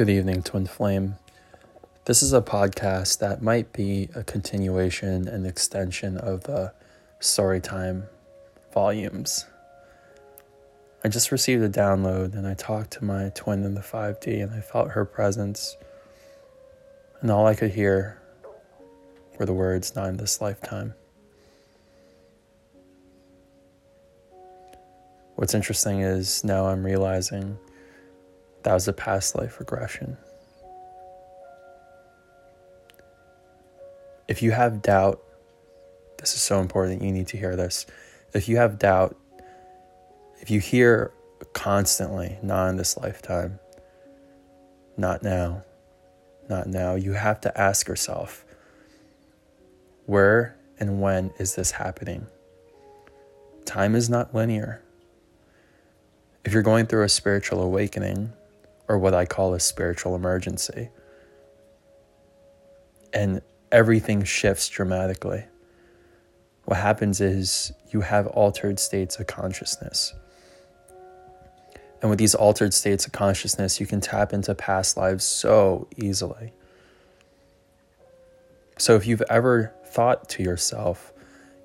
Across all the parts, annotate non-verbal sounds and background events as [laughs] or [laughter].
Good evening, Twin Flame. This is a podcast that might be a continuation and extension of the Storytime volumes. I just received a download and I talked to my twin in the 5D and I felt her presence. And all I could hear were the words, not in this lifetime. What's interesting is now I'm realizing that was a past life regression. If you have doubt, this is so important, you need to hear this. If you have doubt, if you hear constantly, not in this lifetime, not now, not now, you have to ask yourself, where and when is this happening? Time is not linear. If you're going through a spiritual awakening, or what I call a spiritual emergency. And everything shifts dramatically. What happens is you have altered states of consciousness. And with these altered states of consciousness, you can tap into past lives so easily. So if you've ever thought to yourself,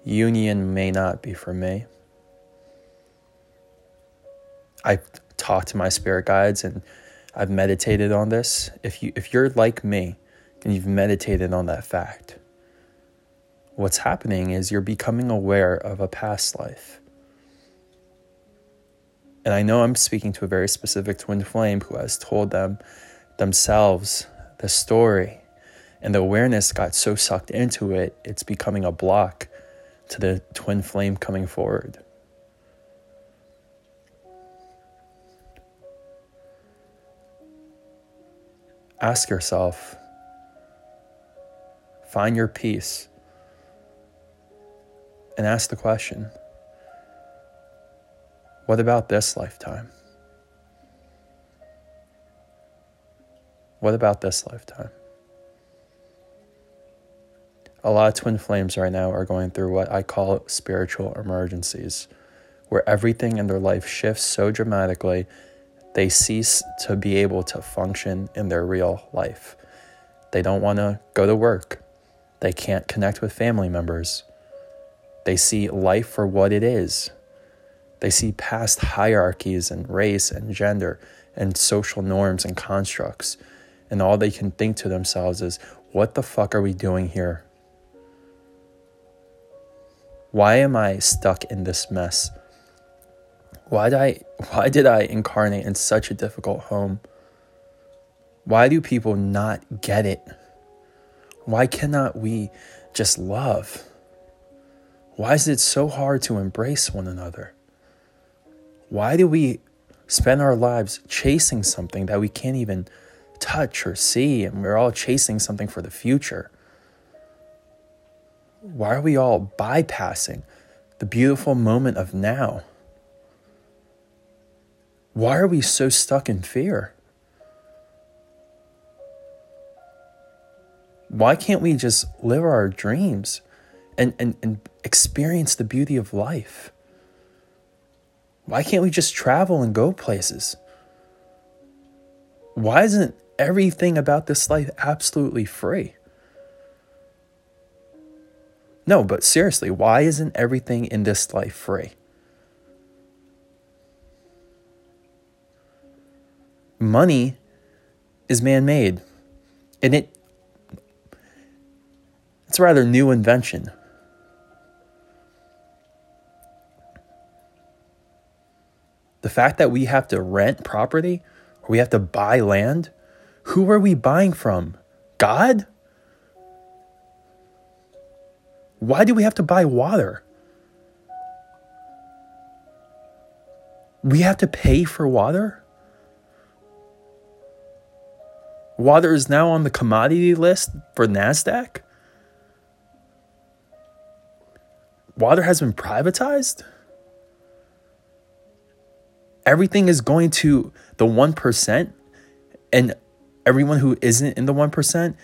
union may not be for me, I talk to my spirit guides and I've meditated on this. If you if you're like me and you've meditated on that fact, what's happening is you're becoming aware of a past life. And I know I'm speaking to a very specific twin flame who has told them themselves the story. And the awareness got so sucked into it, it's becoming a block to the twin flame coming forward. Ask yourself, find your peace, and ask the question what about this lifetime? What about this lifetime? A lot of twin flames right now are going through what I call spiritual emergencies, where everything in their life shifts so dramatically they cease to be able to function in their real life. They don't want to go to work. They can't connect with family members. They see life for what it is. They see past hierarchies and race and gender and social norms and constructs. And all they can think to themselves is, what the fuck are we doing here? Why am I stuck in this mess? Why did I why did I incarnate in such a difficult home? Why do people not get it? Why cannot we just love? Why is it so hard to embrace one another? Why do we spend our lives chasing something that we can't even touch or see, and we're all chasing something for the future? Why are we all bypassing the beautiful moment of now? Why are we so stuck in fear? Why can't we just live our dreams and, and, and experience the beauty of life? Why can't we just travel and go places? Why isn't everything about this life absolutely free? No, but seriously, why isn't everything in this life free? Money is man made. And it it's a rather new invention. The fact that we have to rent property or we have to buy land, who are we buying from? God? Why do we have to buy water? We have to pay for water? Water is now on the commodity list for NASDAQ. Water has been privatized. Everything is going to the 1%, and everyone who isn't in the 1%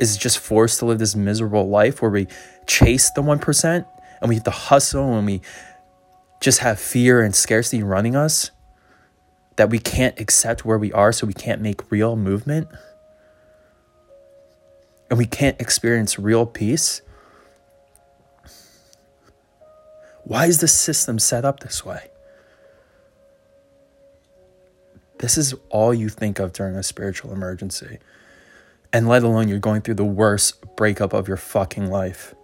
is just forced to live this miserable life where we chase the 1% and we have to hustle and we just have fear and scarcity running us. that we can't accept where we are, so we can't make real movement, and we can't experience real peace. Why is the system set up this way? This is all you think of during a spiritual emergency. And let alone you're going through the worst breakup of your fucking life.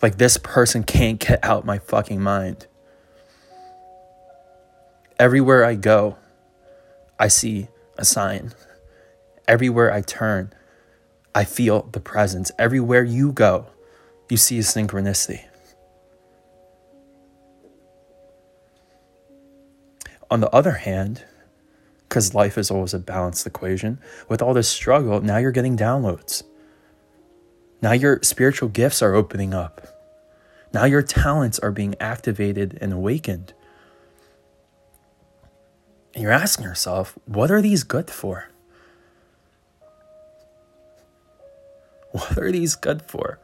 Like, this person can't get out my fucking mind. Everywhere I go, I see a sign. Everywhere I turn, I feel the presence. Everywhere you go, you see a synchronicity. On the other hand, because life is always a balanced equation. With all this struggle, now you're getting downloads. Now your spiritual gifts are opening up. Now your talents are being activated and awakened. And you're asking yourself, what are these good for? [laughs] What are these good for?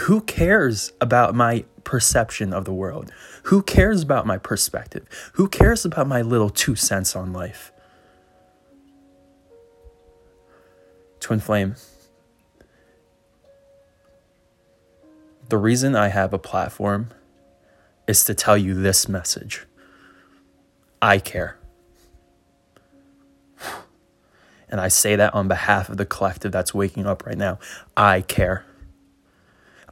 Who cares about my perception of the world? Who cares about my perspective? Who cares about my little two cents on life? Twin Flame. The reason I have a platform is to tell you this message I care. And I say that on behalf of the collective that's waking up right now. I care.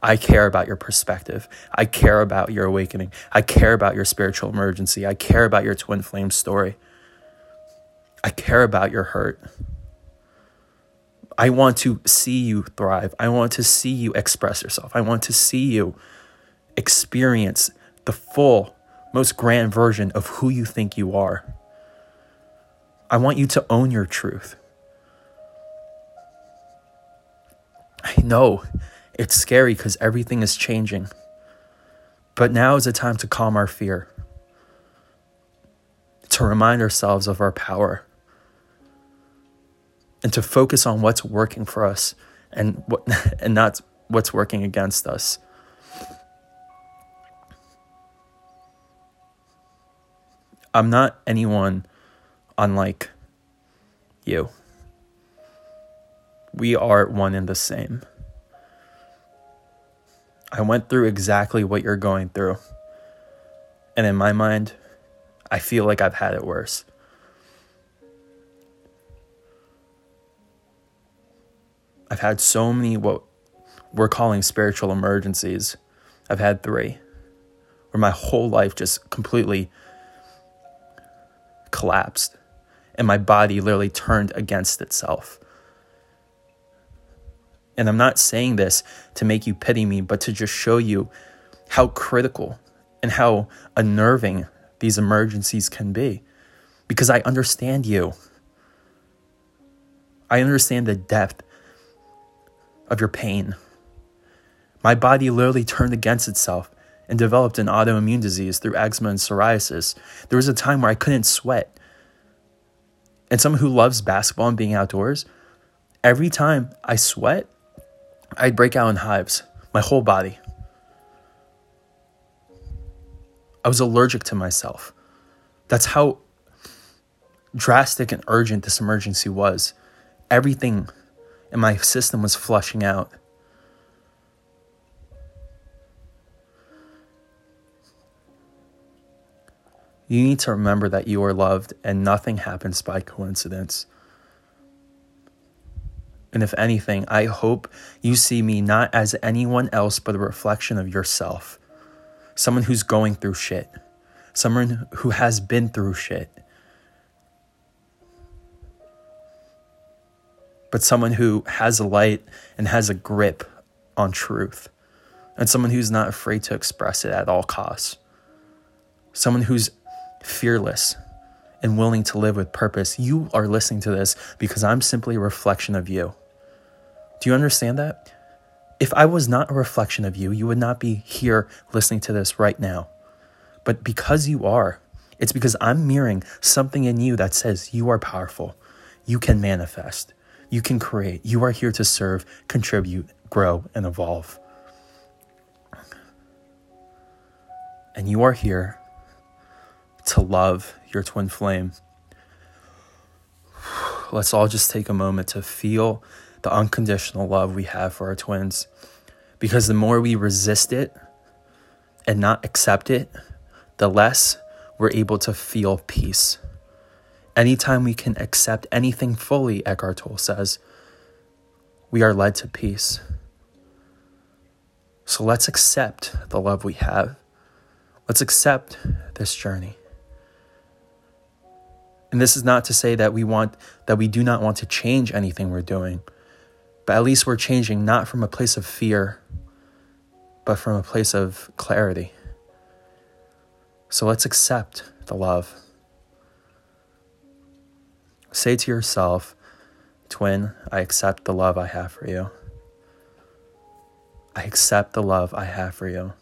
I care about your perspective. I care about your awakening. I care about your spiritual emergency. I care about your twin flame story. I care about your hurt. I want to see you thrive. I want to see you express yourself. I want to see you experience the full, most grand version of who you think you are. I want you to own your truth. I know it's scary because everything is changing. But now is the time to calm our fear, to remind ourselves of our power, and to focus on what's working for us and, what, [laughs] and not what's working against us. I'm not anyone unlike you. We are one and the same. I went through exactly what you're going through. And in my mind, I feel like I've had it worse. I've had so many what we're calling spiritual emergencies. I've had three where my whole life just completely collapsed and my body literally turned against itself. And I'm not saying this to make you pity me, but to just show you how critical and how unnerving these emergencies can be. Because I understand you. I understand the depth of your pain. My body literally turned against itself and developed an autoimmune disease through eczema and psoriasis. There was a time where I couldn't sweat. And someone who loves basketball and being outdoors, every time I sweat, I'd break out in hives, my whole body. I was allergic to myself. That's how drastic and urgent this emergency was. Everything in my system was flushing out. You need to remember that you are loved and nothing happens by coincidence. And if anything, I hope you see me not as anyone else, but a reflection of yourself. Someone who's going through shit, someone who has been through shit. But someone who has a light and has a grip on truth. And someone who's not afraid to express it at all costs. Someone who's fearless and willing to live with purpose. You are listening to this because I'm simply a reflection of you. Do you understand that? If I was not a reflection of you, you would not be here listening to this right now. But because you are, it's because I'm mirroring something in you that says you are powerful. You can manifest. You can create. You are here to serve, contribute, grow, and evolve. And you are here to love your twin flame. [sighs] Let's all just take a moment to feel the unconditional love we have for our twins. Because the more we resist it and not accept it, the less we're able to feel peace. Anytime we can accept anything fully, Eckhart Tolle says, we are led to peace. So let's accept the love we have. Let's accept this journey. And this is not to say that we want that we do not want to change anything we're doing. But at least we're changing not from a place of fear, but from a place of clarity. So let's accept the love. Say to yourself, Twin, I accept the love I have for you. I accept the love I have for you.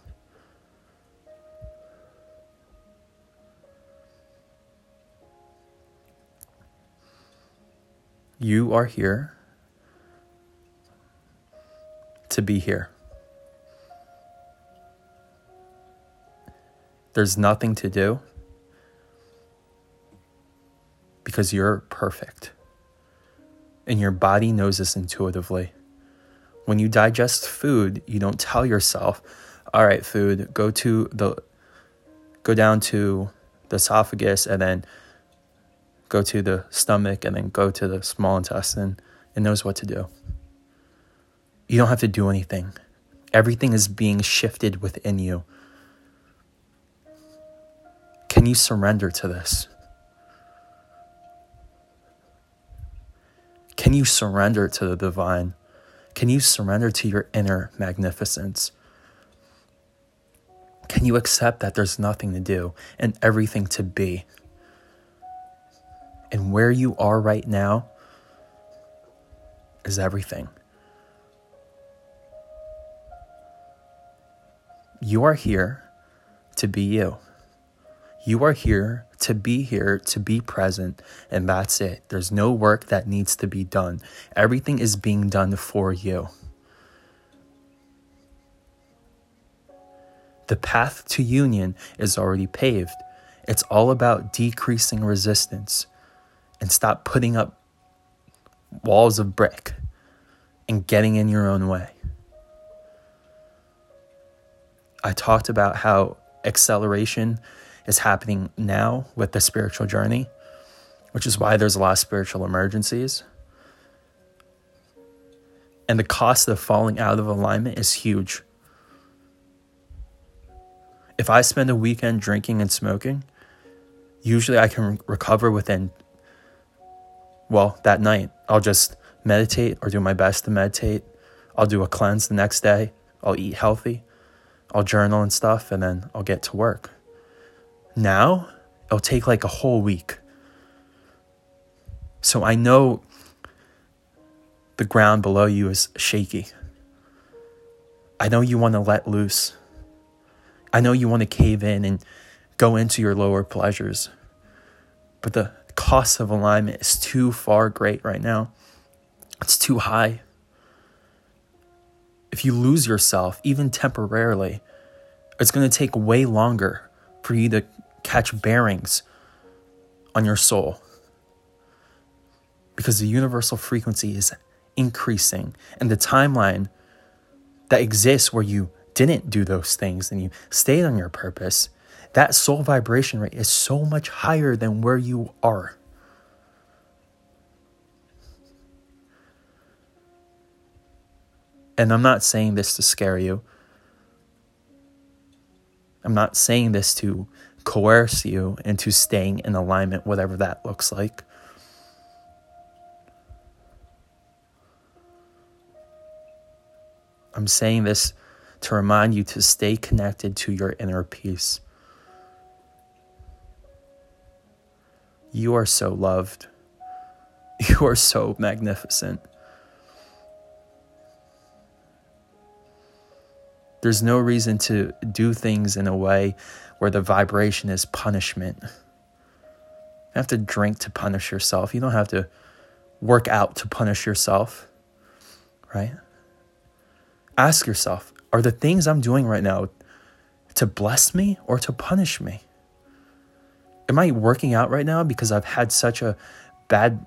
You are here to be here. There's nothing to do because you're perfect. And your body knows this intuitively. When you digest food, you don't tell yourself, all right, food, go to the go down to the esophagus and then go to the stomach and then go to the small intestine. It knows what to do. You don't have to do anything. Everything is being shifted within you. Can you surrender to this? Can you surrender to the divine? Can you surrender to your inner magnificence? Can you accept that there's nothing to do and everything to be? And where you are right now is everything. You are here to be you. You are here to be here, to be present, and that's it. There's no work that needs to be done. Everything is being done for you. The path to union is already paved. It's all about decreasing resistance and stop putting up walls of brick and getting in your own way. I talked about how acceleration is happening now with the spiritual journey, which is why there's a lot of spiritual emergencies. And the cost of falling out of alignment is huge. If I spend a weekend drinking and smoking, usually I can recover within, well, that night. I'll just meditate or do my best to meditate. I'll do a cleanse the next day. I'll eat healthy. I'll journal and stuff, and then I'll get to work. Now, it'll take like a whole week. So I know the ground below you is shaky. I know you want to let loose. I know you want to cave in and go into your lower pleasures. But the cost of alignment is too far great right now. It's too high. If you lose yourself, even temporarily, it's going to take way longer for you to catch bearings on your soul. Because the universal frequency is increasing and the timeline that exists where you didn't do those things and you stayed on your purpose that soul vibration rate is so much higher than where you are and i'm not saying this to scare you i'm not saying this to coerce you into staying in alignment, whatever that looks like. I'm saying this to remind you to stay connected to your inner peace. You are so loved. [laughs] You are so magnificent. There's no reason to do things in a way where the vibration is punishment. You have to drink to punish yourself. You don't have to work out to punish yourself, right? Ask yourself are the things I'm doing right now to bless me or to punish me? Am I working out right now because I've had such a bad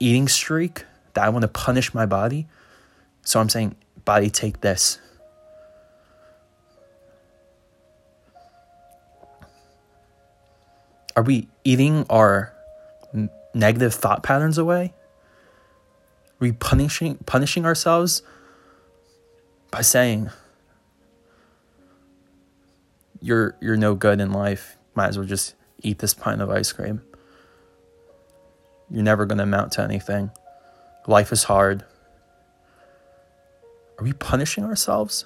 eating streak that I want to punish my body? So I'm saying, body, take this. Are we eating our negative thought patterns away? Are we punishing punishing ourselves by saying you're you're no good in life. Might as well just eat this pint of ice cream. You're never going to amount to anything. Life is hard. Are we punishing ourselves?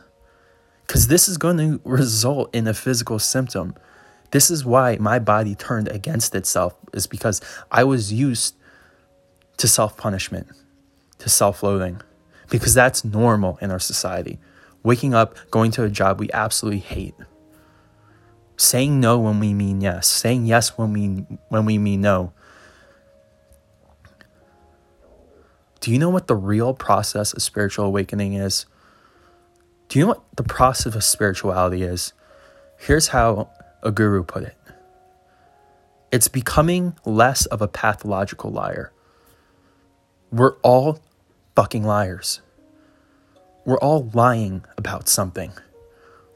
Because this is going to result in a physical symptom. This is why my body turned against itself, is because I was used to self punishment, to self loathing, because that's normal in our society. Waking up, going to a job we absolutely hate, saying no when we mean yes, saying yes when we, when we mean no. Do you know what the real process of spiritual awakening is? Do you know what the process of spirituality is? Here's how a guru put it it's becoming less of a pathological liar. We're all fucking liars. We're all lying about something.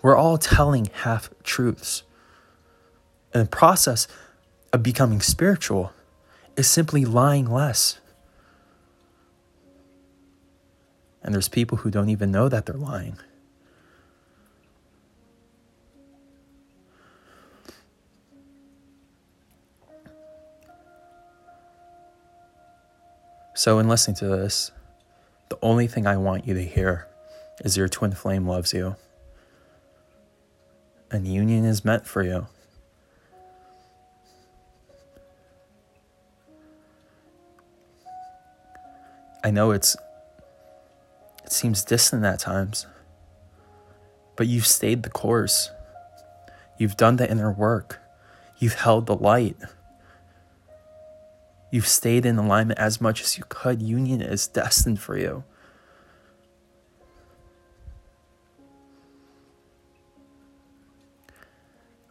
We're all telling half truths. And the process of becoming spiritual is simply lying less. And there's people who don't even know that they're lying. So, in listening to this, the only thing I want you to hear is your twin flame loves you. And union is meant for you. I know it's it seems distant at times, but you've stayed the course. You've done the inner work. You've held the light. You've stayed in alignment as much as you could. Union is destined for you.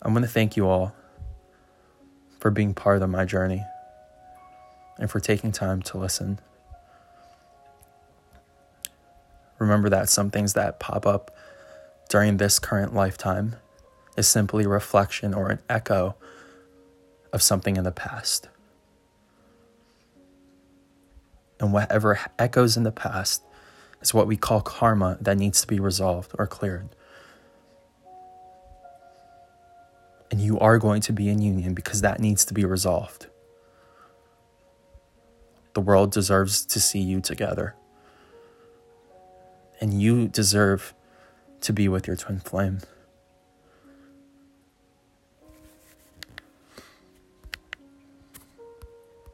I'm going to thank you all for being part of my journey and for taking time to listen. Remember that some things that pop up during this current lifetime is simply reflection or an echo of something in the past. And whatever echoes in the past is what we call karma that needs to be resolved or cleared. And you are going to be in union because that needs to be resolved. The world deserves to see you together. And you deserve to be with your twin flame.